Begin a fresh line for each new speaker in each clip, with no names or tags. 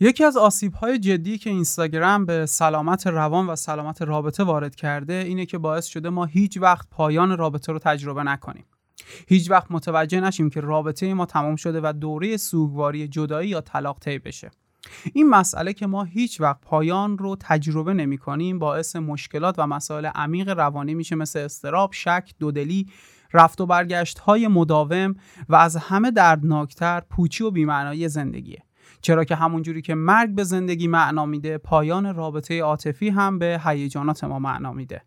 یکی از آسیب های جدی که اینستاگرام به سلامت روان و سلامت رابطه وارد کرده اینه که باعث شده ما هیچ وقت پایان رابطه رو تجربه نکنیم. هیچ وقت متوجه نشیم که رابطه ما تمام شده و دوره سوگواری جدایی یا طلاق طی بشه. این مسئله که ما هیچ وقت پایان رو تجربه نمی کنیم باعث مشکلات و مسائل عمیق روانی میشه مثل استراب، شک، دودلی، رفت و برگشت های مداوم و از همه دردناکتر پوچی و بیمعنایی زندگیه. چرا که همونجوری که مرگ به زندگی معنا میده پایان رابطه عاطفی هم به هیجانات ما معنا میده.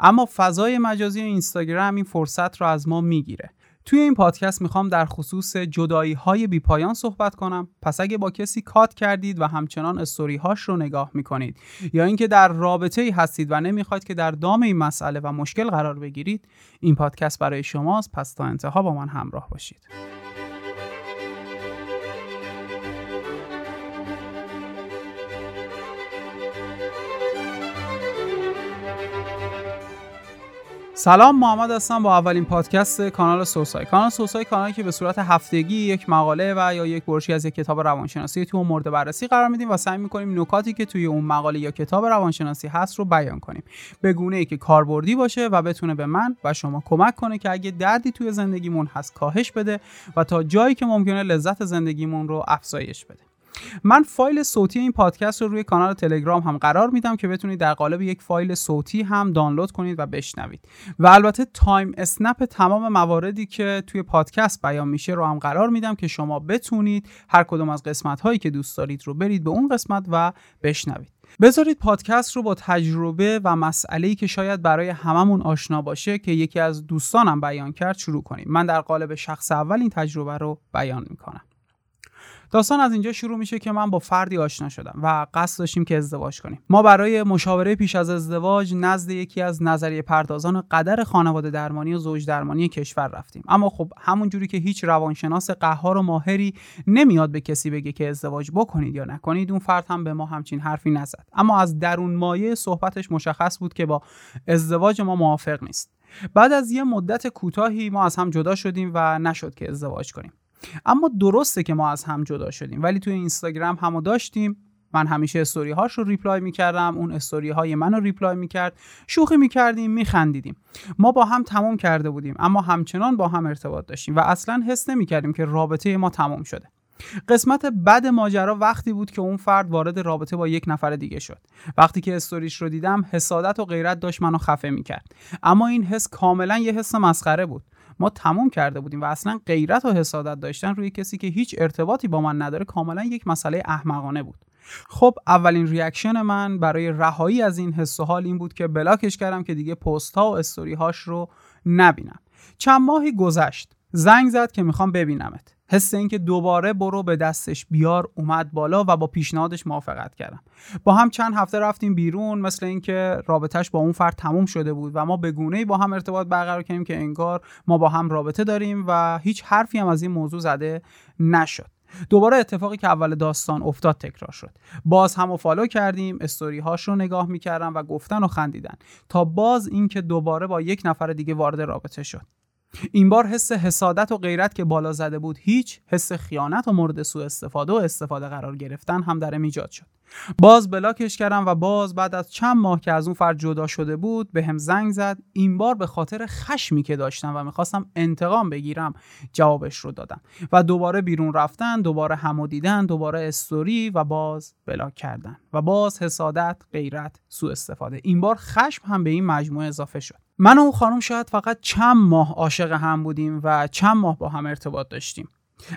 اما فضای مجازی اینستاگرام این فرصت رو از ما می‌گیره. توی این پادکست می‌خوام در خصوص جدایی های بی پایان صحبت کنم. پس اگه با کسی کات کردید و همچنان استوری هاش رو نگاه می‌کنید یا اینکه در رابطه ای هستید و نمی‌خواید که در دام این مسئله و مشکل قرار بگیرید این پادکست برای شماست. پس تا انتها با من همراه باشید. سلام محمد هستم با اولین پادکست کانال سوسای. کانال سوسای کانالی که به صورت هفتگی یک مقاله و یا یک برشی از یک کتاب روانشناسی تو مورد بررسی قرار میدیم و سعی می‌کنیم نکاتی که توی اون مقاله یا کتاب روانشناسی هست رو بیان کنیم. به گونه ای که کاربردی باشه و بتونه به من و شما کمک کنه که اگه دردی توی زندگیمون هست کاهش بده و تا جایی که ممکنه لذت زندگیمون رو افزایش بده. من فایل صوتی این پادکست رو روی کانال تلگرام هم قرار میدم که بتونید در قالب یک فایل صوتی هم دانلود کنید و بشنوید. و البته time stamp تمام مواردی که توی پادکست بیان میشه رو هم قرار میدم که شما بتونید هر کدوم از قسمت هایی که دوست دارید رو برید به اون قسمت و بشنوید. بذارید پادکست رو با تجربه و مسئله‌ای که شاید برای هممون آشنا باشه که یکی از دوستانم بیان کرد شروع کنیم. من در قالب شخص اول این تجربه رو بیان می‌کنم. داستان از اینجا شروع میشه که من با فردی آشنا شدم و قصد داشتیم که ازدواج کنیم. ما برای مشاوره پیش از ازدواج نزد یکی از نظریه پردازان قدر خانواده درمانی و زوج درمانی کشور رفتیم. اما خب همون جوری که هیچ روانشناس قهار و ماهری نمیاد به کسی بگه که ازدواج بکنید یا نکنید اون فرد هم به ما همچین حرفی نزد. اما از درون مایه صحبتش مشخص بود که با ازدواج ما موافق نیست. بعد از یه مدت کوتاهی ما از هم جدا شدیم و نشد که ازدواج کنیم. اما درسته که ما از هم جدا شدیم ولی توی اینستاگرام همو داشتیم. من همیشه استوری هاش رو reply می‌کردم اون استوری های من رو reply می‌کرد. شوخی می‌کردیم میخندیدیم. ما با هم تمام کرده بودیم اما همچنان با هم ارتباط داشتیم و اصلا حس نمی‌کردیم که رابطه ما تمام شده. قسمت بد ماجرا وقتی بود که اون فرد وارد رابطه با یک نفر دیگه شد. وقتی که استوریش رو دیدم حسادت و غیرت داشت منو خفه می‌کرد. اما این حس کاملا یه حس مسخره بود. ما تموم کرده بودیم و اصلا غیرت و حسادت داشتن روی کسی که هیچ ارتباطی با من نداره کاملا یک مسئله احمقانه بود. خب اولین reaction من برای رهایی از این حس و حال این بود که block ش کردم که دیگه پست ها و استوری هاش رو نبینم. چند ماهی گذشت. زنگ زد که می‌خوام ببینمت. حس اینکه دوباره برو به دستش بیار اومد بالا و با پیشنهادش موافقت کردم. با هم چند هفته رفتیم بیرون مثل اینکه رابطهش با اون فرد تموم شده بود و ما به گونه با هم ارتباط برقرار کردیم که انگار ما با هم رابطه داریم و هیچ حرفی هم از این موضوع زده نشد. دوباره اتفاقی که اول داستان افتاد تکرار شد. باز هم و فالو کردیم استوری هاش رو نگاه می‌کردم و گفتن و خندیدن. تا باز اینکه دوباره با یک نفر دیگه وارد رابطه شد. این بار حس حسادت و غیرت که بالا زده بود هیچ حس خیانت و مورد سوء استفاده و استفاده قرار گرفتن هم در ایجاد شد. باز بلاکش کردم و باز بعد از چند ماه که از اون فرد جدا شده بود به هم زنگ زد. این بار به خاطر خشمی که داشتم و می‌خواستم انتقام بگیرم جوابش رو دادم و دوباره بیرون رفتن دوباره همو دیدن دوباره استوری و باز بلاک کردن و باز حسادت غیرت سوء استفاده. این بار خشم هم به این مجموعه اضافه شد. من و اون خانم شاید فقط چند ماه عاشق هم بودیم و چند ماه با هم ارتباط داشتیم.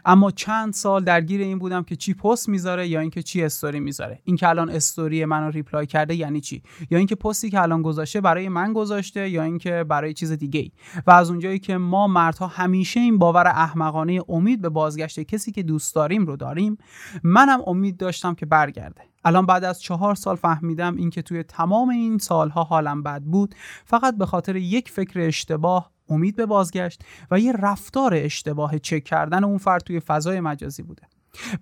اما چند سال درگیر این بودم که چی پست می‌ذاره یا اینکه چی استوری می‌ذاره. این که الان استوری منو ریپلای کرده یعنی چی؟ یا اینکه پستی که الان گذاشته برای من گذاشته یا اینکه برای چیز دیگه ای و از اونجایی که ما مردها همیشه این باور احمقانه امید به بازگشت کسی که دوست داریم رو داریم منم امید داشتم که برگرده. الان بعد از چهار سال فهمیدم اینکه توی تمام این سالها حالم بد بود فقط به خاطر یک فکر اشتباه امید به بازگشت و یه رفتار اشتباه چک کردن اون فرد توی فضای مجازی بوده.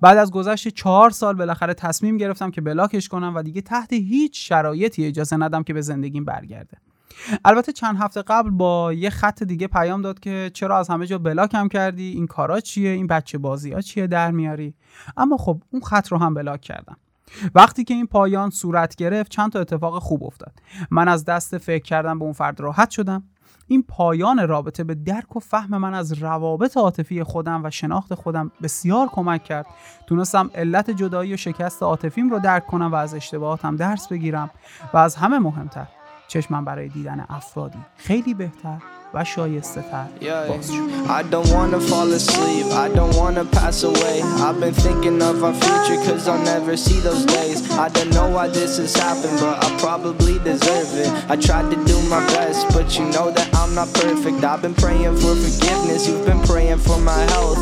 بعد از گذشت چهار سال بالاخره تصمیم گرفتم که بلاکش کنم و دیگه تحت هیچ شرایطی اجازه ندم که به زندگیم برگرده. البته چند هفته قبل با یه خط دیگه پیام داد که چرا از همه جا بلاکم کردی؟ این کارا چیه؟ این بچه بازی ها چیه؟ در میاری؟ اما خب اون خط رو هم بلاک کردم. وقتی که این پایان صورت گرفت چند تا اتفاق خوب افتاد. من از دست فکر کردم به اون فرد راحت شدم. این پایان رابطه به درک و فهم من از روابط عاطفی خودم و شناخت خودم بسیار کمک کرد. تونستم علت جدایی و شکست عاطفیم رو درک کنم و از اشتباهاتم درس بگیرم و از همه مهمتر چشمم برای دیدن افرادی خیلی بهتر و شایسته تر باز
I don't wanna fall asleep, I don't wanna pass away I've been thinking of our future cause I'll never see those days I don't know why this has happened but I probably deserve it I tried to do my best but you know that I'm not perfect I've been praying for forgiveness, you've been praying for my health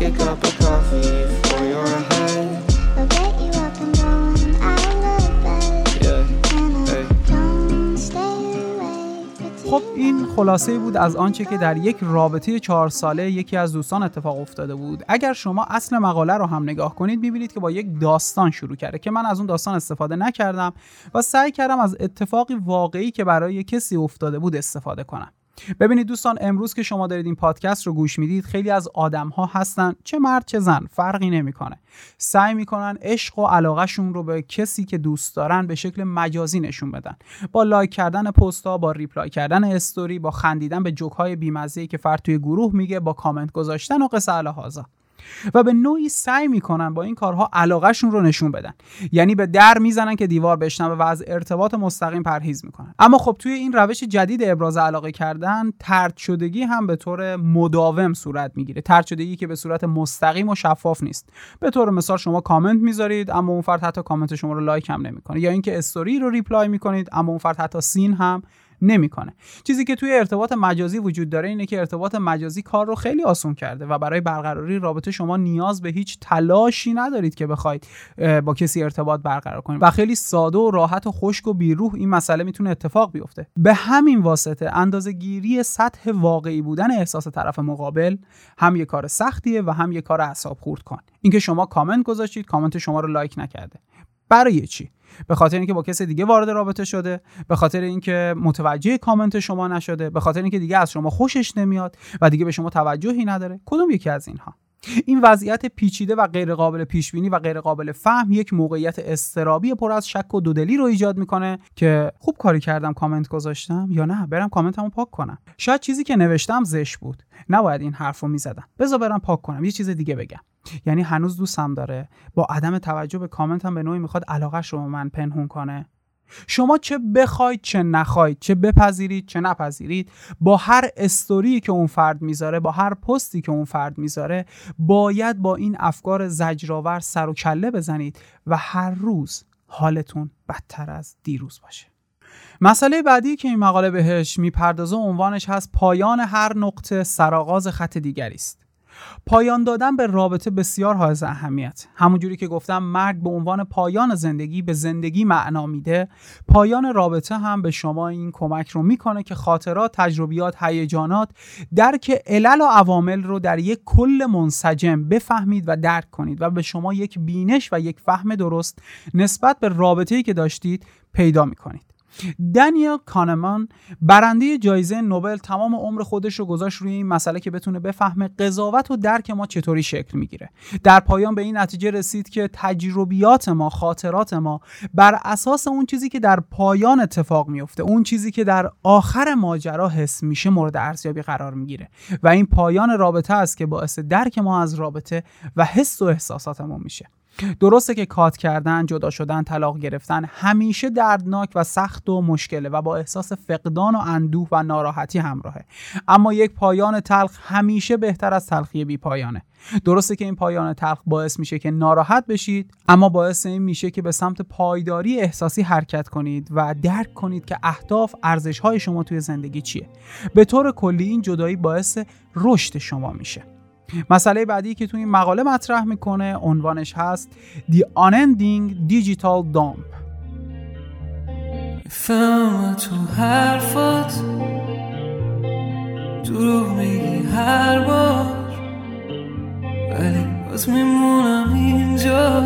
Make a cup of coffee for your head.
I'll get you up and going out of bed.
Yeah, hey.
Don't stay for
خب این خلاصه بود از آنچه که در یک رابطه چهار ساله یکی از دوستان اتفاق افتاده بود اگر شما اصل مقاله رو هم نگاه کنید می‌بینید که با یک داستان شروع کرده که من از اون داستان استفاده نکردم و سعی کردم از اتفاقی واقعی که برای کسی افتاده بود استفاده کنم ببینید دوستان امروز که شما دارید این پادکست رو گوش می‌دید خیلی از آدم ها هستن چه مرد چه زن فرقی نمی‌کنه. سعی می‌کنن عشق و علاقهشون رو به کسی که دوست دارن به شکل مجازی نشون بدن. با لایک کردن پستها با reply کردن استوری با خندیدن به جوک های بیمزه که فرد توی گروه میگه با کامنت گذاشتن و قس علی هذا و به نوعی سعی می‌کنن با این کارها علاقهشون رو نشون بدن. یعنی به در می‌زنن که دیوار بشنوه و از ارتباط مستقیم پرهیز می‌کنن. اما خب توی این روش جدید ابراز علاقه کردن طرد شدگی هم به طور مداوم صورت می‌گیره. طرد شدگی که به صورت مستقیم و شفاف نیست. به طور مثال شما کامنت می‌ذارید اما اون فرد حتی کامنت شما رو لایک هم نمی‌کنه. یا اینکه استوری رو reply می‌کنید اما اون فرد حتی seen هم نمی‌کنه. چیزی که توی ارتباط مجازی وجود داره اینه که ارتباط مجازی کار رو خیلی آسون کرده و برای برقراری رابطه شما نیاز به هیچ تلاشی ندارید که بخواید با کسی ارتباط برقرار کنید. و خیلی ساده و راحت و خشک و بیروح این مسئله می‌تونه اتفاق بیفته. به همین واسطه اندازه گیری سطح واقعی بودن احساس طرف مقابل هم یه کار سختیه و هم یه کار اعصاب خورد کن. اینکه شما کامنت گذاشتید کامنت شما رو لایک نکرده. برای چی؟ به خاطر اینکه با کسی دیگه وارد رابطه شده به خاطر اینکه متوجه کامنت شما نشده به خاطر اینکه دیگه از شما خوشش نمیاد و دیگه به شما توجهی نداره کدوم یکی از اینها؟ این وضعیت پیچیده و غیر قابل پیش بینی و غیر قابل فهم یک موقعیت استرابی پر از شک و دودلی رو ایجاد می‌کنه که خوب کاری کردم کامنت گذاشتم یا نه؟ برم کامنتمو پاک کنم. شاید چیزی که نوشتم زشت بود. نباید این حرف رو می‌زدم. بذار برم پاک کنم. یه چیز دیگه بگم. یعنی هنوز دوستم داره با عدم توجه به کامنت هم به نوعی می‌خواد علاقش رو به من پنهون کنه. شما چه بخواید چه نخواید چه بپذیرید چه نپذیرید با هر استوری که اون فرد می‌ذاره با هر پستی که اون فرد می‌ذاره باید با این افکار زجرآور سر و کله بزنید و هر روز حالتون بدتر از دیروز باشه. مسئله بعدی که این مقاله بهش می‌پردازه عنوانش هست پایان هر نقطه سرآغاز خط دیگری است. پایان دادن به رابطه بسیار حائز اهمیت. همونجوری که گفتم مرگ به عنوان پایان زندگی به زندگی معنا میده. پایان رابطه هم به شما این کمک رو می‌کنه که خاطرات تجربیات هیجانات درک علل و عوامل رو در یک کل منسجم بفهمید و درک کنید و به شما یک بینش و یک فهم درست نسبت به رابطه‌ای که داشتید پیدا می‌کنید. دنیل کانمان برنده جایزه نوبل تمام عمر خودش رو گذاشت روی این مسئله که بتونه بفهمه قضاوت و درک ما چطوری شکل می‌گیره. در پایان به این نتیجه رسید که تجربیات ما خاطرات ما بر اساس اون چیزی که در پایان اتفاق میفته اون چیزی که در آخر ماجرا حس میشه مورد ارزیابی قرار می‌گیره. و این پایان رابطه است که باعث درک ما از رابطه و حس و احساساتمون میشه. درسته که کات کردن، جدا شدن، طلاق گرفتن همیشه دردناک و سخت و مشکله و با احساس فقدان و اندوه و ناراحتی همراهه. اما یک پایان تلخ همیشه بهتر از تلخی بی پایانه. درسته که این پایان تلخ باعث میشه که ناراحت بشید اما باعث این میشه که به سمت پایداری احساسی حرکت کنید و درک کنید که اهداف ارزش های شما توی زندگی چیه. به طور کلی این جدایی باعث رشد شما میشه. مسئله بعدی که توی این مقاله مطرح می‌کنه عنوانش هست The Unending Digital Dump.
فهم تو حرفات دروغ میگی هر بار ولی باز میمونم اینجا.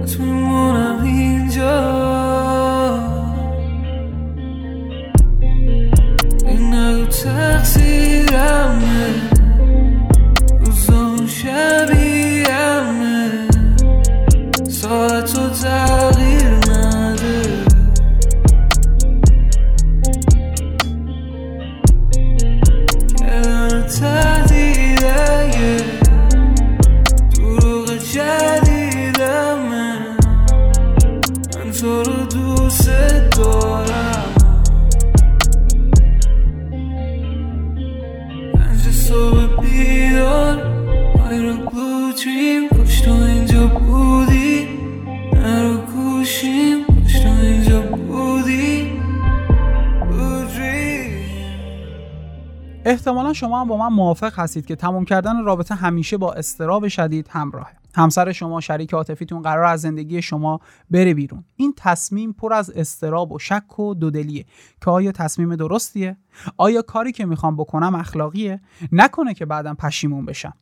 باز میمونم اینجا. این نگو تقصیرمه بیدار رو blue dream کاش تو اینجا بودی نرو گوشیم کاش تو اینجا بودی
احتمالا شما هم با من موافق هستید که تموم کردن رابطه همیشه با استراب شدید همراهه. همسر شما شریک عاطفیتون قرار از زندگی شما بره بیرون. این تصمیم پر از استراب و شک و دودلیه. که آیا تصمیم درستیه؟ آیا کاری که می‌خوام بکنم اخلاقیه؟ نکنه که بعدم پشیمون بشم.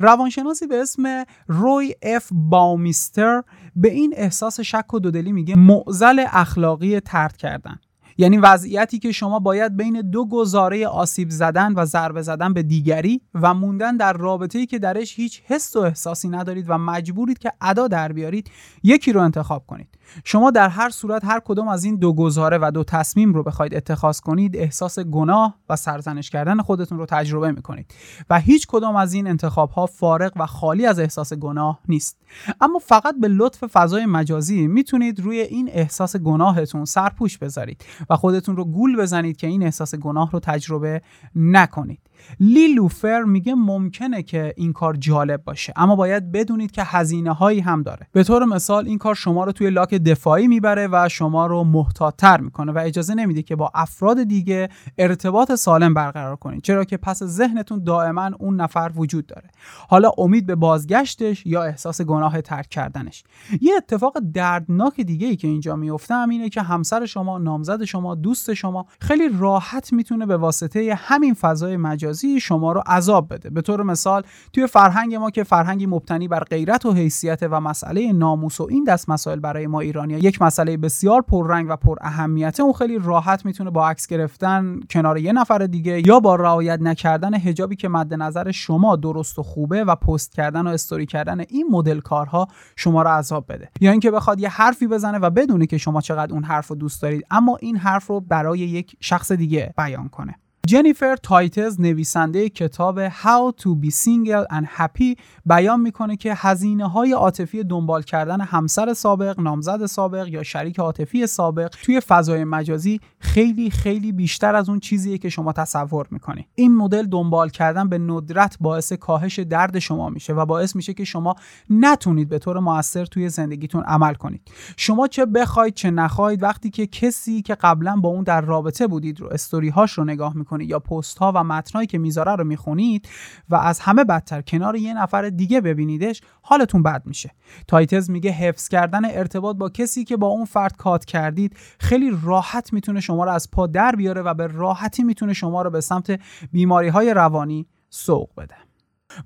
روانشناسی به اسم روی اف باومیستر به این احساس شک و دودلی میگه معزل اخلاقی ترد کردن. یعنی وضعیتی که شما باید بین دو گزاره آسیب زدن و ضربه زدن به دیگری و موندن در رابطه‌ای که درش هیچ حس و احساسی ندارید و مجبورید که ادا در بیارید یکی رو انتخاب کنید. شما در هر صورت هر کدام از این دو گزاره و دو تصمیم رو بخواید اتخاذ کنید احساس گناه و سرزنش کردن خودتون رو تجربه می‌کنید. و هیچ کدام از این انتخاب ها فارغ و خالی از احساس گناه نیست. اما فقط به لطف فضای مجازی می‌تونید روی این احساس گناهتون سرپوش بذارید و خودتون رو گول بزنید که این احساس گناه رو تجربه نکنید. لی لوفر میگه ممکنه که این کار جالب باشه اما باید بدونید که هزینه هایی هم داره. به طور مثال این کار شما رو توی لاک دفاعی می‌بره و شما رو محتاطتر می‌کنه و اجازه نمیده که با افراد دیگه ارتباط سالم برقرار کنید چرا که پس ذهنتون دائما اون نفر وجود داره. حالا امید به بازگشتش یا احساس گناه ترک کردنش. یه اتفاق دردناک دیگه ای که اینجا میفته اینه که همسر شما نامزد شما دوست شما خیلی راحت می‌تونه به واسطه همین فضای مجازی شما رو عذاب بده. به طور مثال توی فرهنگ ما که فرهنگی مبتنی بر غیرت و حیثیت و مسئله ناموس و این دست مسائل برای ما ایرانیا یک مسئله بسیار پررنگ و پر اهمیته اون خیلی راحت می‌تونه با عکس گرفتن کنار یه نفر دیگه یا با رعایت نکردن حجابی که مد نظر شما درست و خوبه و پست کردن و استوری کردن این مدل کارها شما رو عذاب بده. یا اینکه بخواد یه حرفی بزنه و بدونه که شما چقدر اون حرف رو دوست دارید اما این حرف رو برای یک شخص دیگه بیان کنه. جنیفر تایتز نویسنده کتاب How to be single and happy بیان می‌کنه که هزینه های عاطفی دنبال کردن همسر سابق، نامزد سابق یا شریک عاطفی سابق توی فضای مجازی خیلی خیلی بیشتر از اون چیزیه که شما تصور می‌کنی. این مدل دنبال کردن به ندرت باعث کاهش درد شما میشه و باعث میشه که شما نتونید به طور موثر توی زندگیتون عمل کنید. شما چه بخواید چه نخواید وقتی که کسی که قبلا با اون در رابطه بودید رو استوری هاش رو نگاه می‌کنید یا پست ها و متنایی که می‌ذاره رو می‌خونید و از همه بدتر کنار یه نفر دیگه ببینیدش حالتون بد میشه. تایتز میگه حفظ کردن ارتباط با کسی که با اون فرد کات کردید خیلی راحت می‌تونه شما رو از پا در بیاره و به راحتی می‌تونه شما رو به سمت بیماری های روانی سوق بده.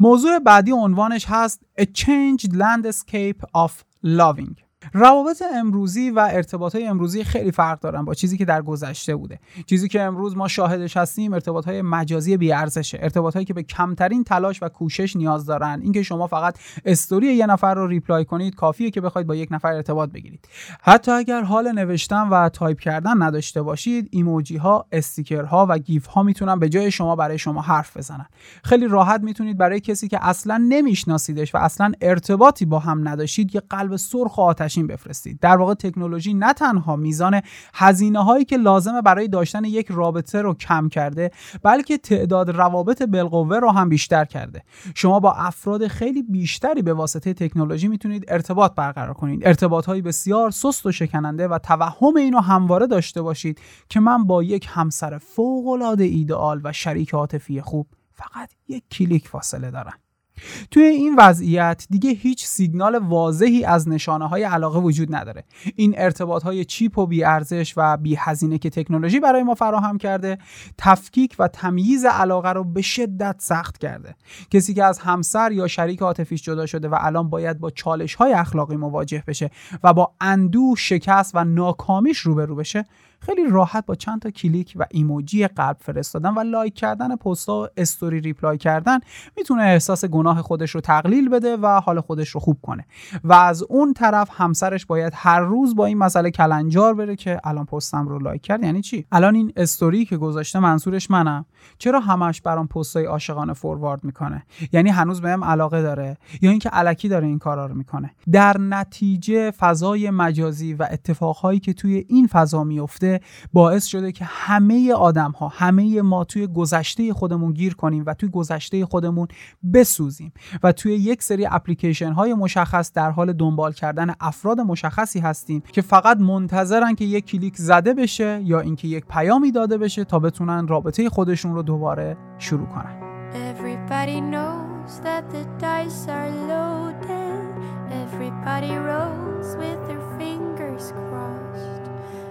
موضوع بعدی عنوانش هست A Changed Landscape of Loving. روابط امروزی و ارتباط های امروزی خیلی فرق دارن با چیزی که در گذشته بوده. چیزی که امروز ما شاهدش هستیم ارتباط های مجازی بی ارزشه ارتباط هایی که به کمترین تلاش و کوشش نیاز دارن. اینکه شما فقط استوری یه نفر رو reply کنید کافیه که بخواید با یک نفر ارتباط بگیرید. حتی اگر حال نوشتن و تایپ کردن نداشته باشید ایموجی ها استیکر ها و گیف ها می‌تونن به جای شما برای شما حرف بزنن. خیلی راحت می‌تونید برای کسی که اصلا نمیشناسیدش و اصلا ارتباطی با هم نداشتید یه قلب سرخ و آتشین بفرستید. در واقع تکنولوژی نه تنها میزان هزینه هایی که لازمه برای داشتن یک رابطه رو کم کرده بلکه تعداد روابط بالقوه رو هم بیشتر کرده. شما با افراد خیلی بیشتری به واسطه تکنولوژی می‌تونید ارتباط برقرار کنید. ارتباط های بسیار سست و شکننده و توهم اینو همواره داشته باشید که من با یک همسر فوق العاده ایدئال و شریک عاطفی خوب فقط یک کلیک فاصله دارم. توی این وضعیت دیگه هیچ سیگنال واضحی از نشانه های علاقه وجود نداره. این ارتباط های چیپ و بی ارزش و بی هزینه که تکنولوژی برای ما فراهم کرده تفکیک و تمییز علاقه رو به شدت سخت کرده. کسی که از همسر یا شریک عاطفیش جدا شده و الان باید با چالش های اخلاقی مواجه بشه و با اندوه شکست و ناکامیش روبرو بشه خیلی راحت با چند تا کلیک و ایموجی قلب فرستادن و لایک کردن پست‌ها و استوری reply کردن می‌تونه احساس گناه خودش رو تقلیل بده و حال خودش رو خوب کنه. و از اون طرف همسرش باید هر روز با این مسئله کلنجار بره که الان پستم رو لایک کرد. یعنی چی؟ الان این استوری که گذاشته منظورش منم چرا همش برام پستای عاشقانه forward می‌کنه؟ یعنی هنوز بهم علاقه داره؟ یا اینکه علکی داره این کارا رو می‌کنه؟ در نتیجه فضای مجازی و اتفاقهایی که توی این فضا میفته باعث شده که همه آدم ها همه ما توی گذشته خودمون گیر کنیم و توی گذشته خودمون بسوزیم و توی یک سری اپلیکیشن های مشخص در حال دنبال کردن افراد مشخصی هستیم که فقط منتظرن که یک کلیک زده بشه یا اینکه یک پیامی داده بشه تا بتونن رابطه خودشون رو دوباره شروع کنن
Everybody knows that the dice are loaded. Everybody rolls with their fingers crossed.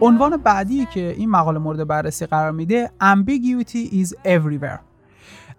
عنوان بعدی که این مقاله مورد بررسی قرار میده ambiguity is everywhere.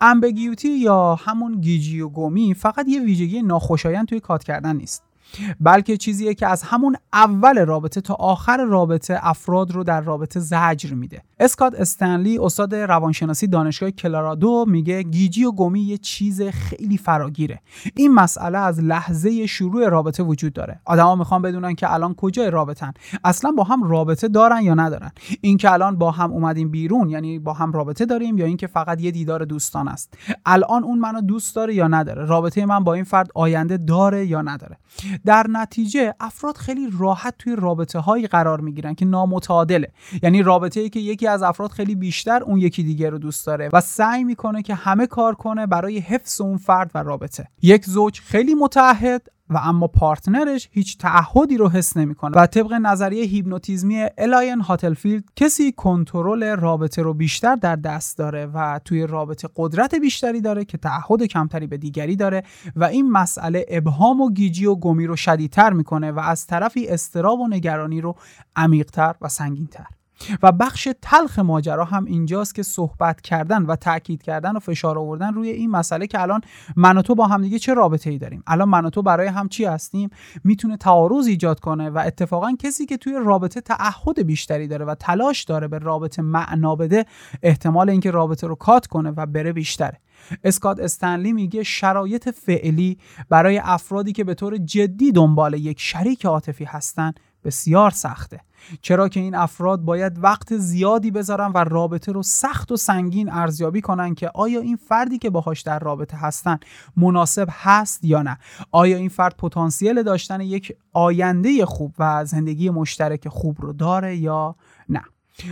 ambiguity یا همون گیجی و گمی فقط یه ویژگی ناخوشایند توی کات کردن نیست. بلکه چیزیه که از همون اول رابطه تا آخر رابطه افراد رو در رابطه زجر میده. اسکات استنلی استاد روانشناسی دانشگاه کلارادو میگه گیجی و گمی یه چیز خیلی فراگیره. این مسئله از لحظه شروع رابطه وجود داره. آدما می‌خوان بدونن که الان کجای رابطن. اصلا با هم رابطه دارن یا ندارن. این که الان با هم اومدیم بیرون یعنی با هم رابطه داریم یا اینکه فقط یه دیدار دوستان است. الان اون منو دوست داره یا نداره. رابطه من با این فرد آینده داره یا نداره. در نتیجه افراد خیلی راحت توی رابطه هایی قرار می‌گیرن که نامتعادله. یعنی رابطه ای که یکی از افراد خیلی بیشتر اون یکی دیگه رو دوست داره و سعی می‌کنه که همه کار کنه برای حفظ اون فرد و رابطه. یک زوج خیلی متعهد و اما partner ش هیچ تعهدی رو حس نمی‌کنه. و طبق نظریه هیپنوتیزمی الاین هتفیلد کسی کنترل رابطه رو بیشتر در دست داره و توی رابطه قدرت بیشتری داره که تعهد کمتری به دیگری داره و این مسئله ابهام و گیجی و گمی رو شدیدتر می‌کنه و از طرفی استراب و نگرانی رو عمیقتر و سنگینتر. و بخش تلخ ماجرا هم اینجاست که صحبت کردن و تاکید کردن و فشار آوردن روی این مسئله که الان من و تو با هم دیگه چه رابطه ای داریم؟ الان من و تو برای هم چی هستیم؟ می‌تونه تعارض ایجاد کنه و اتفاقا کسی که توی رابطه تعهد بیشتری داره و تلاش داره به رابطه معنا بده احتمال اینکه رابطه رو کات کنه و بره بیشتره. اسکات استنلی میگه شرایط فعلی برای افرادی که به طور جدی دنبال یک شریک عاطفی هستن بسیار سخته. چرا که این افراد باید وقت زیادی بذارن و رابطه رو سخت و سنگین ارزیابی کنن که آیا این فردی که باهاش در رابطه هستن مناسب هست یا نه؟ آیا این فرد پتانسیل داشتن یک آینده خوب و زندگی مشترک خوب رو داره یا نه؟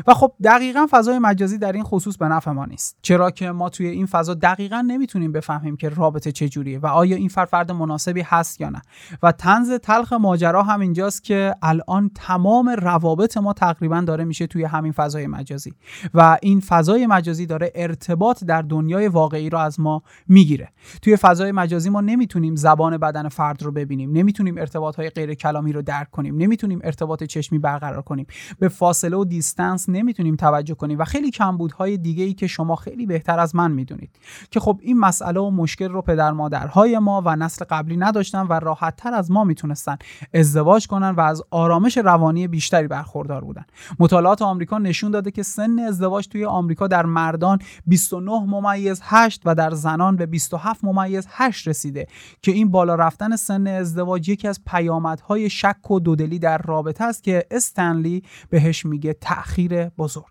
و خب دقیقا فضای مجازی در این خصوص به نفع ما نیست. چرا که ما توی این فضا دقیقا نمی‌تونیم بفهمیم که رابطه چجوریه و آیا این فرد فرد مناسبی هست یا نه. و تنز تلخ ماجرا هم اینجاست که الان تمام روابط ما تقریبا داره میشه توی همین فضای مجازی. و این فضای مجازی داره ارتباط در دنیای واقعی رو از ما می‌گیره. توی فضای مجازی ما نمی‌تونیم زبان بدن فرد رو ببینیم. نمی‌تونیم ارتباط های غیر کلامی رو درک کنیم. نمی‌تونیم ارتباط چشمی برقرار کنیم. به فاصله و دیستنس نمی‌تونیم توجه کنیم و خیلی کمبودهای دیگه ای که شما خیلی بهتر از من می‌دونید که خب این مسئله و مشکل رو پدر مادرهای ما و نسل قبلی نداشتن و راحت تر از ما می‌تونستن ازدواج کنن و از آرامش روانی بیشتری برخوردار بودن. مطالعات آمریکا نشون داده که سن ازدواج توی آمریکا در مردان 29 ممیز 8 و در زنان به 27 ممیز 8 رسیده که این بالا رفتن سن ازدواج یکی از پیامدهای شک و دودلی در رابطه است که استنلی بهش میگه تأخیر. بزرگ.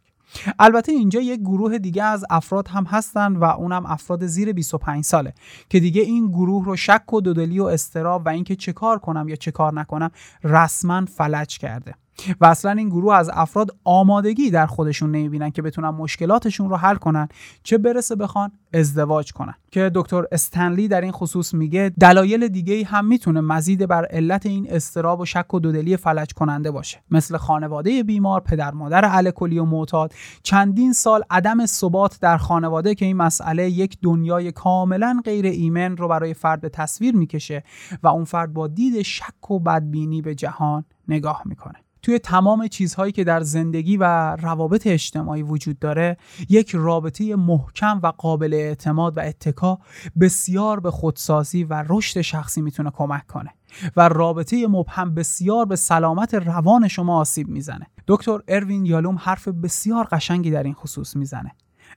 البته اینجا یک گروه دیگه از افراد هم هستن و اونم افراد زیر 25 ساله که دیگه این گروه رو شک و دودلی و استراب و اینکه چه کار کنم یا چه کار نکنم رسما فلج کرده. و اصلا این گروه از افراد آمادگی در خودشون نمی‌بینن که بتونن مشکلاتشون رو حل کنن چه برسه بخوان ازدواج کنن. که دکتر استنلی در این خصوص میگه دلایل دیگه هم می‌تونه مزید بر علت این استراب و شک و دودلی فلج کننده باشه. مثل خانواده بیمار پدر مادر الکلی و معتاد چندین سال عدم ثبات در خانواده که این مسئله یک دنیای کاملا غیر ایمن رو برای فرد تصویر می‌کشه و اون فرد با دید شک و بدبینی به جهان نگاه می‌کنه. توی تمام چیزهایی که در زندگی و روابط اجتماعی وجود داره یک رابطه محکم و قابل اعتماد و اتکا بسیار به خودسازی و رشد شخصی می‌تونه کمک کنه و رابطه مبهم بسیار به سلامت روان شما آسیب می‌زنه. دکتر اروین یالوم حرف بسیار قشنگی در این خصوص می‌زنه.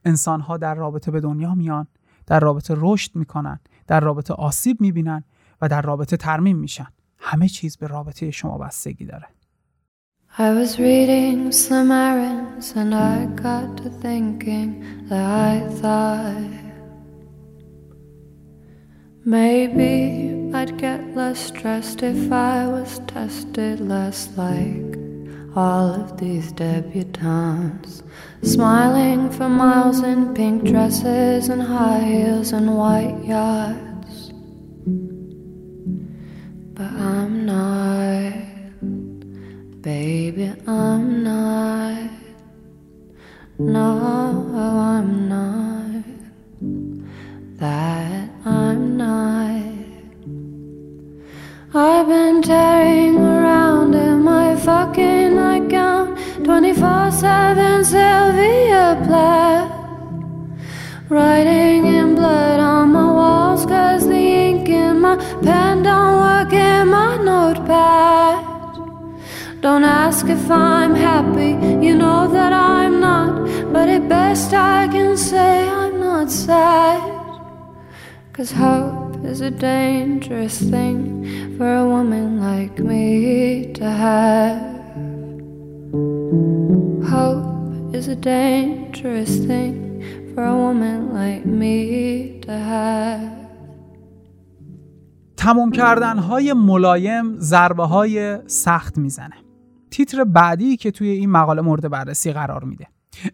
انسانها در رابطه به دنیا میان در رابطه رشد می‌کنن در رابطه آسیب می‌بینن و در رابطه ترمیم میشن. همه چیز به رابطه شما بستگی داره.
I was reading Slim Aarons and I got to thinking that I thought maybe I'd get less stressed if I was tested less like all of these debutantes. Smiling for miles in pink dresses and high heels and white yachts. But I'm not. Baby, I'm not. No, I'm not. That I'm not. I've been tearing around in my fucking nightgown 24 7 Sylvia Plath. Writing Don't ask if I'm happy, you know that I'm not. But at best, I can say I'm not sad. Cause hope is a dangerous thing for a woman like me to have. Hope is a dangerous thing for a woman like me to have.
تموم کردن های ملایم ضربه های سخت می‌زنه تیتر بعدی که توی این مقاله مورد بررسی قرار میده.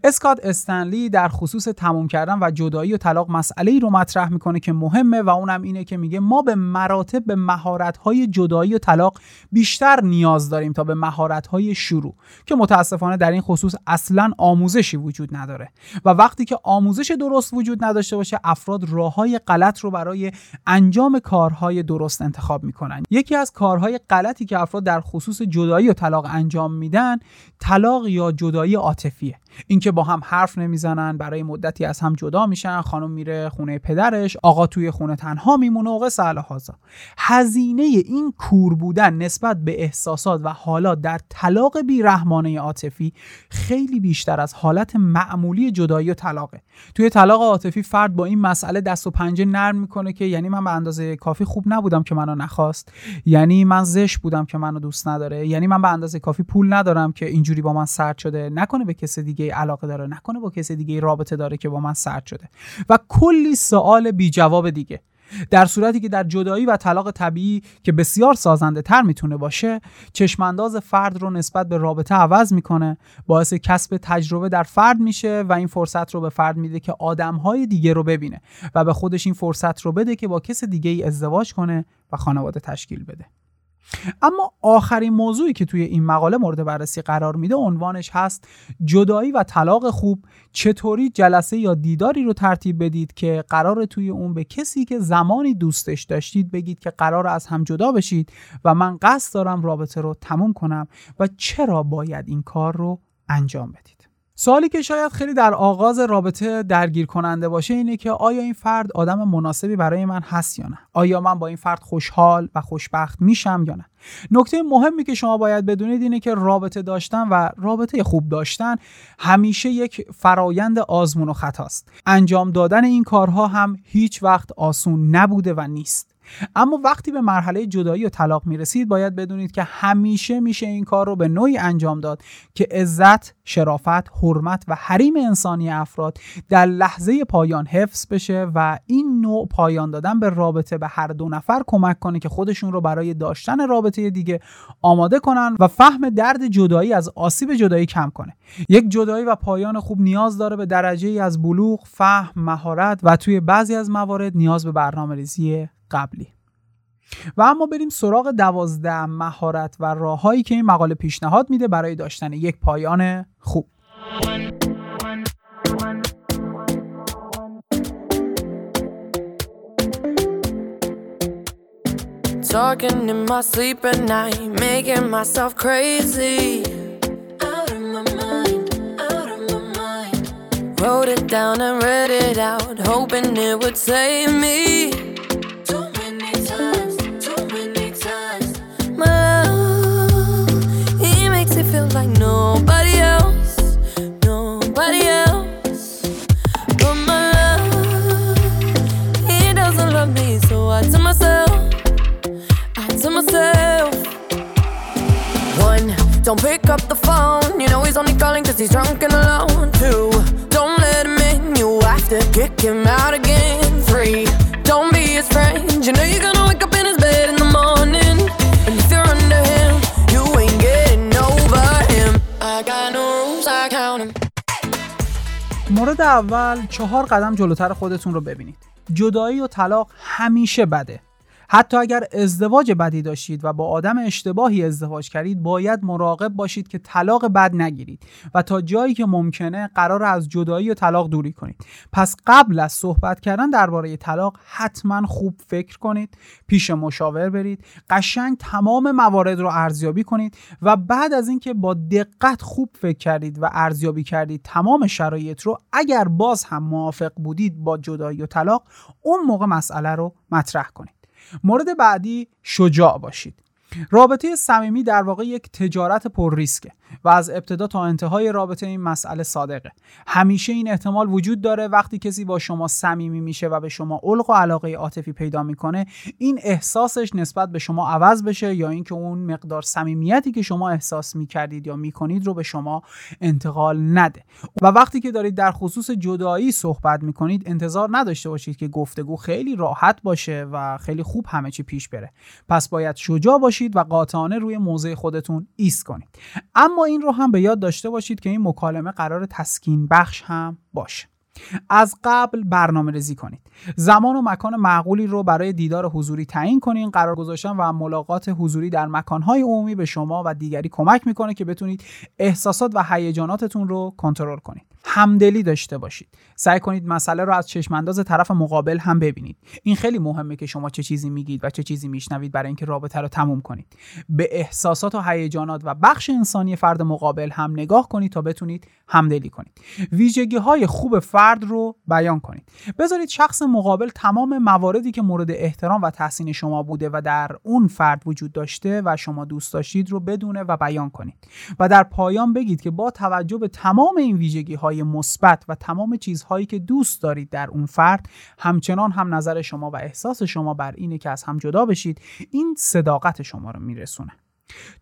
اسکات استنلی در خصوص تموم کردن و جدایی و طلاق مسئله ای رو مطرح می‌کنه که مهمه و اونم اینه که میگه ما به مراتب به مهارت های جدایی و طلاق بیشتر نیاز داریم تا به مهارت های شروع که متاسفانه در این خصوص اصلا آموزشی وجود نداره. و وقتی که آموزش درست وجود نداشته باشه افراد راه های غلط رو برای انجام کارهای درست انتخاب می‌کنن. یکی از کارهای غلطی که افراد در خصوص جدایی و طلاق انجام میدن طلاق یا جدایی عاطفیه. اینکه با هم حرف نمی‌زنن برای مدتی از هم جدا میشن خانم میره خونه پدرش آقا توی خونه تنها میمونه و قصه الهازا. هزینه این کور بودن نسبت به احساسات و حالات در طلاق بیرحمانه عاطفی خیلی بیشتر از حالت معمولی جدایی و طلاقه. توی طلاق عاطفی فرد با این مسئله دست و پنجه نرم می‌کنه که یعنی من به اندازه کافی خوب نبودم که منو نخواست. یعنی من زشت بودم که منو دوست نداره. یعنی من به اندازه کافی پول ندارم که اینجوری با من سرد شده. نکنه به کسی دیگه علاقه داره نکنه با کسی دیگه رابطه داره که با من سرد شده. و کلی سوال بی جواب دیگه. در صورتی که در جدایی و طلاق طبیعی که بسیار سازنده تر می‌تونه باشه چشمانداز فرد رو نسبت به رابطه عوض می‌کنه باعث کسب تجربه در فرد میشه و این فرصت رو به فرد میده که آدمهای دیگه رو ببینه و به خودش این فرصت رو بده که با کس دیگه ای ازدواج کنه و خانواده تشکیل بده. اما آخرین موضوعی که توی این مقاله مورد بررسی قرار میده عنوانش هست جدایی و طلاق خوب. چطوری جلسه یا دیداری رو ترتیب بدید که قرار توی اون به کسی که زمانی دوستش داشتید بگید که قرار از هم جدا بشید و من قصد دارم رابطه رو تموم کنم و چرا باید این کار رو انجام بدید. سوالی که شاید خیلی در آغاز رابطه درگیر کننده باشه اینه که آیا این فرد آدم مناسبی برای من هست یا نه؟ آیا من با این فرد خوشحال و خوشبخت میشم یا نه؟ نکته مهمی که شما باید بدونید اینه که رابطه داشتن و رابطه خوب داشتن همیشه یک فرایند آزمون و خطاست. انجام دادن این کارها هم هیچ وقت آسون نبوده و نیست. اما وقتی به مرحله جدایی و طلاق می‌رسید باید بدونید که همیشه میشه این کار رو به نوعی انجام داد که عزت، شرافت، حرمت و حریم انسانی افراد در لحظه پایان حفظ بشه و این نوع پایان دادن به رابطه به هر دو نفر کمک کنه که خودشون رو برای داشتن رابطه دیگه آماده کنن و فهم درد جدایی از آسیب جدایی کم کنه. یک جدایی و پایان خوب نیاز داره به درجه ای از بلوغ، فهم، مهارت و توی بعضی از موارد نیاز به برنامه ریزی قبلی و اما بریم سراغ دوازده مهارت و راههایی که این مقاله پیشنهاد میده برای داشتن یک پایان خوب
Talking in my sleep at night, making myself crazy. Out of my mind, out of my mind. Wrote it down and read it out, hoping it would save me. Like nobody else, nobody else. But my love, he doesn't love me, so I tell myself. I tell myself. One, don't pick up the phone. You know he's only calling cause he's drunk and alone. Two, don't let him in. You have to kick him out again. Three, don't be his friend. You know you're gonna
مورد اول چهار قدم جلوتر خودتون رو ببینید. جدایی و طلاق همیشه بده. حتی اگر ازدواج بدی داشتید و با آدم اشتباهی ازدواج کردید باید مراقب باشید که طلاق بد نگیرید و تا جایی که ممکنه قرار از جدایی و طلاق دوری کنید. پس قبل از صحبت کردن درباره طلاق حتما خوب فکر کنید پیش مشاور برید قشنگ تمام موارد رو ارزیابی کنید و بعد از اینکه با دقت خوب فکر کردید و ارزیابی کردید تمام شرایط رو اگر باز هم موافق بودید با جدایی و طلاق اون موقع مسئله رو مطرح کنید. مورد بعدی شجاع باشید. رابطه صمیمی در واقع یک تجارت پر ریسکه و از ابتدا تا انتهای رابطه این مسئله صادقه. همیشه این احتمال وجود داره وقتی کسی با شما صمیمی میشه و به شما علق و علاقه عاطفی پیدا می‌کنه این احساسش نسبت به شما عوض بشه یا اینکه اون مقدار صمیمیتی که شما احساس می‌کردید یا می‌کنید رو به شما انتقال نده. و وقتی که دارید در خصوص جدایی صحبت می‌کنید انتظار نداشته باشید که گفتگو خیلی راحت باشه و خیلی خوب همه چی پیش بره. پس باید شجاع باشید و قاطعانه روی موضع خودتون ایست کنید. اما این رو هم به یاد داشته باشید که این مکالمه قرار تسکین بخش هم باشه. از قبل برنامه ریزی کنید. زمان و مکان معقولی رو برای دیدار حضوری تعیین کنید قرار گذاشتن و ملاقات حضوری در مکانهای عمومی به شما و دیگری کمک می‌کنه که بتونید احساسات و هیجاناتتون رو کنترل کنید. همدلی داشته باشید. سعی کنید مسئله رو از چشم انداز طرف مقابل هم ببینید. این خیلی مهمه که شما چه چیزی میگید و چه چیزی میشنوید برای اینکه رابطه رو تموم کنید. به احساسات و هیجانات و بخش انسانی فرد مقابل هم نگاه کنید تا بتونید همدلی کنید. ویژگی های خوب فرد رو بیان کنید. بذارید شخص مقابل تمام مواردی که مورد احترام و تحسین شما بوده و در اون فرد وجود داشته و شما دوست داشتید رو بدونه و بیان کنید. و در پایان بگید که با توجه به تمام این ویژگی های مثبت و تمام چیزهایی که دوست دارید در اون فرد همچنان هم نظر شما و احساس شما بر اینه که از هم جدا بشید این صداقت شما رو میرسونه.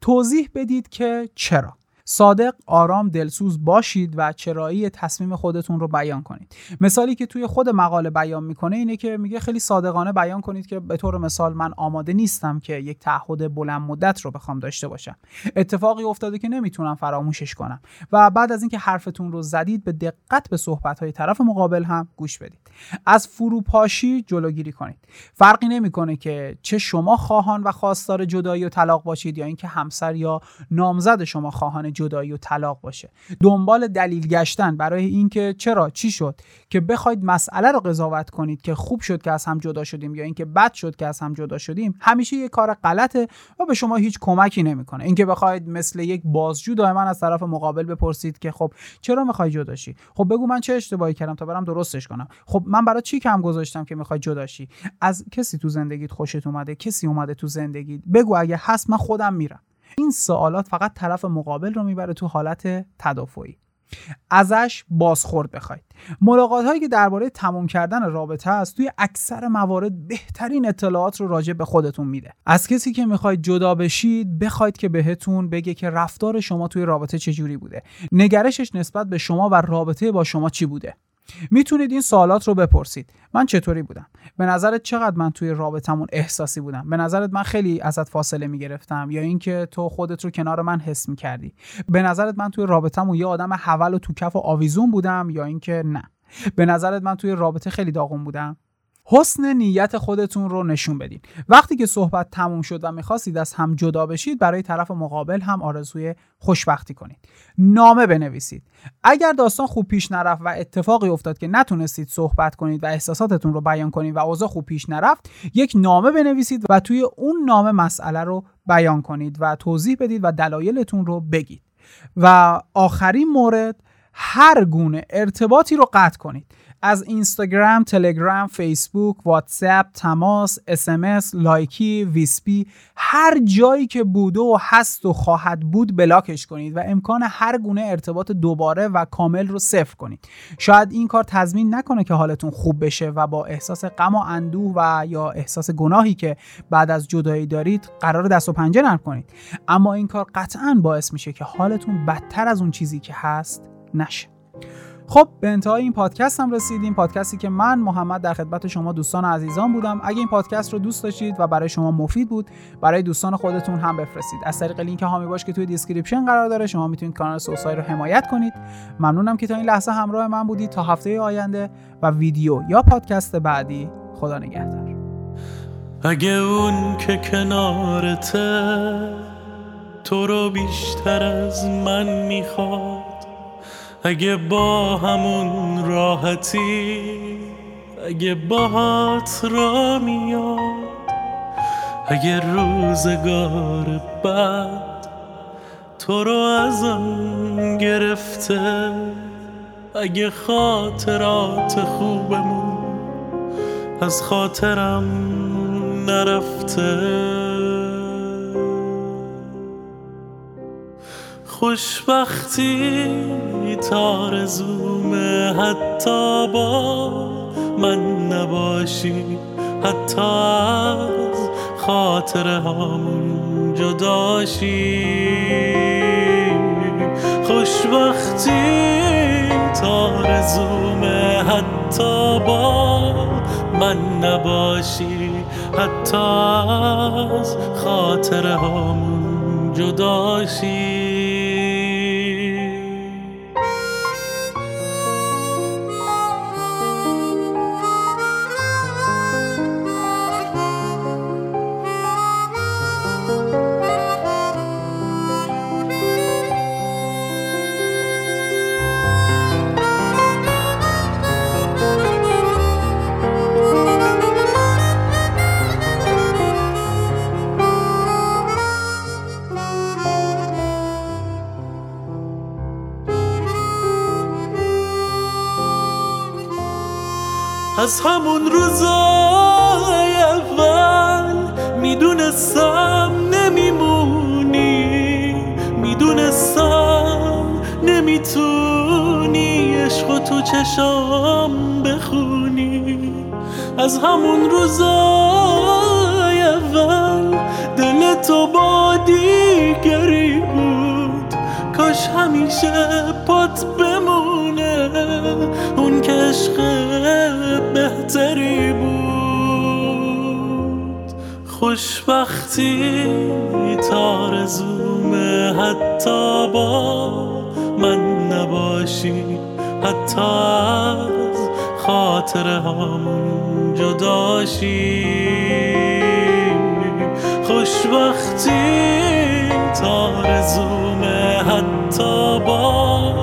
توضیح بدید که چرا. صادق آرام دلسوز باشید و چرایی تصمیم خودتون رو بیان کنید. مثالی که توی خود مقاله بیان می‌کنه اینه که میگه خیلی صادقانه بیان کنید که به طور مثال من آماده نیستم که یک تعهد بلند مدت رو بخوام داشته باشم. اتفاقی افتاده که نمی‌تونم فراموشش کنم. و بعد از اینکه حرفتون رو زدید به دقت به صحبت های طرف مقابل هم گوش بدید. از فروپاشی جلوگیری کنید. فرقی نمی‌کنه که چه شما خواهان و خواستار جدایی و طلاق باشید یا اینکه همسر یا نامزد شما خواهان جدایی و طلاق باشه. دنبال دلیل گشتن برای اینکه چرا چی شد؟ که بخواید مسئله رو قضاوت کنید که خوب شد که از هم جدا شدیم یا اینکه بد شد که از هم جدا شدیم همیشه یه کار غلطه و به شما هیچ کمکی نمی‌کنه. اینکه بخواید مثل یک بازجو دائما از طرف مقابل بپرسید که خب چرا می‌خوای جدا شی؟ خب بگو من چه اشتباهی کردم تا برم درستش کنم. خب من برای چی کم گذاشتم که می‌خوای جدا شی؟ از کسی تو زندگیت خوشت اومده کسی اومده تو زندگیت. بگو اگه هست من خودم میرم. این سوالات فقط طرف مقابل رو می‌بره تو حالت تدافعی. ازش بازخورد بخواید. ملاقات هایی که درباره تموم کردن رابطه است توی اکثر موارد بهترین اطلاعات رو راجع به خودتون میده. از کسی که می‌خواید جدا بشید بخواید که بهتون بگه که رفتار شما توی رابطه چجوری بوده. نگرشش نسبت به شما و رابطه با شما چی بوده. می‌تونید این سوالات رو بپرسید. من چطوری بودم؟ به نظرت چقدر من توی رابطمون احساسی بودم؟ به نظرت من خیلی ازت فاصله می‌گرفتم یا اینکه تو خودت رو کنار من حس می‌کردی؟ به نظرت من توی رابطمون یه آدم حول و تو کف و آویزون بودم یا اینکه نه؟ به نظرت من توی رابطه خیلی داغون بودم؟ حسن نیت خودتون رو نشون بدین. وقتی که صحبت تموم شد و می‌خواستید از هم جدا بشید برای طرف مقابل هم آرزوی خوشبختی کنید. نامه بنویسید. اگر داستان خوب پیش نرفت و اتفاقی افتاد که نتونستید صحبت کنید و احساساتتون رو بیان کنید و اوضاع خوب پیش نرفت یک نامه بنویسید و توی اون نامه مسئله رو بیان کنید و توضیح بدید و دلایلتون رو بگید. و آخرین مورد هر گونه ارتباطی رو قطع کنید. از اینستاگرام، تلگرام، فیسبوک، واتساپ، تماس، اسمس، لایکی، ویسپی هر جایی که بوده و هست و خواهد بود بلاکش کنید و امکان هر گونه ارتباط دوباره و کامل رو صفر کنید. شاید این کار تضمین نکنه که حالتون خوب بشه و با احساس غم و اندوه و یا احساس گناهی که بعد از جدایی دارید قرار دست و پنجه نرم کنید. اما این کار قطعا باعث میشه که حالتون بدتر از اون چیزی که هست نشه. خب به انتهای این پادکست هم رسیدیم. پادکستی که من محمد در خدمت شما دوستان عزیزان بودم. اگه این پادکست رو دوست داشتید و برای شما مفید بود برای دوستان خودتون هم بفرستید. از طریق لینک حامی باش که توی description قرار داره شما می‌تونید کانال سوسای رو حمایت کنید. ممنونم که تا این لحظه همراه من بودید. تا هفته آینده و ویدیو یا پادکست بعدی خدا نگهدار.
اگه اون که کنارته تو رو بیشتر از من می‌خواد. اگه با همون راحتی اگه باهات را میاد اگه روزگار بعد تو رو ازم گرفته اگه خاطرات خوبمون از خاطرم نرفته. خوشبختی تارزومه حتی با من نباشی. حتی از خاطر همون جداشی. خوشبختی تارزومه حتی با من نباشی. حتی از خاطر همون جداشی. از همون روزای اول می‌دونستم نمیمونی. می‌دونستم نمی‌تونی عشق تو چشام بخونی. از همون روزای اول دل تو با دیگری بود. کاش همیشه پات بمونه بهتری بود. خوشبختی تارزومه حتی با من نباشی. حتی از خاطر همون جداشی. خوشبختی تارزومه حتی با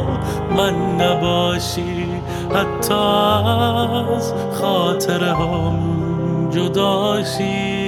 من نباشی. حتی از هم جداشی.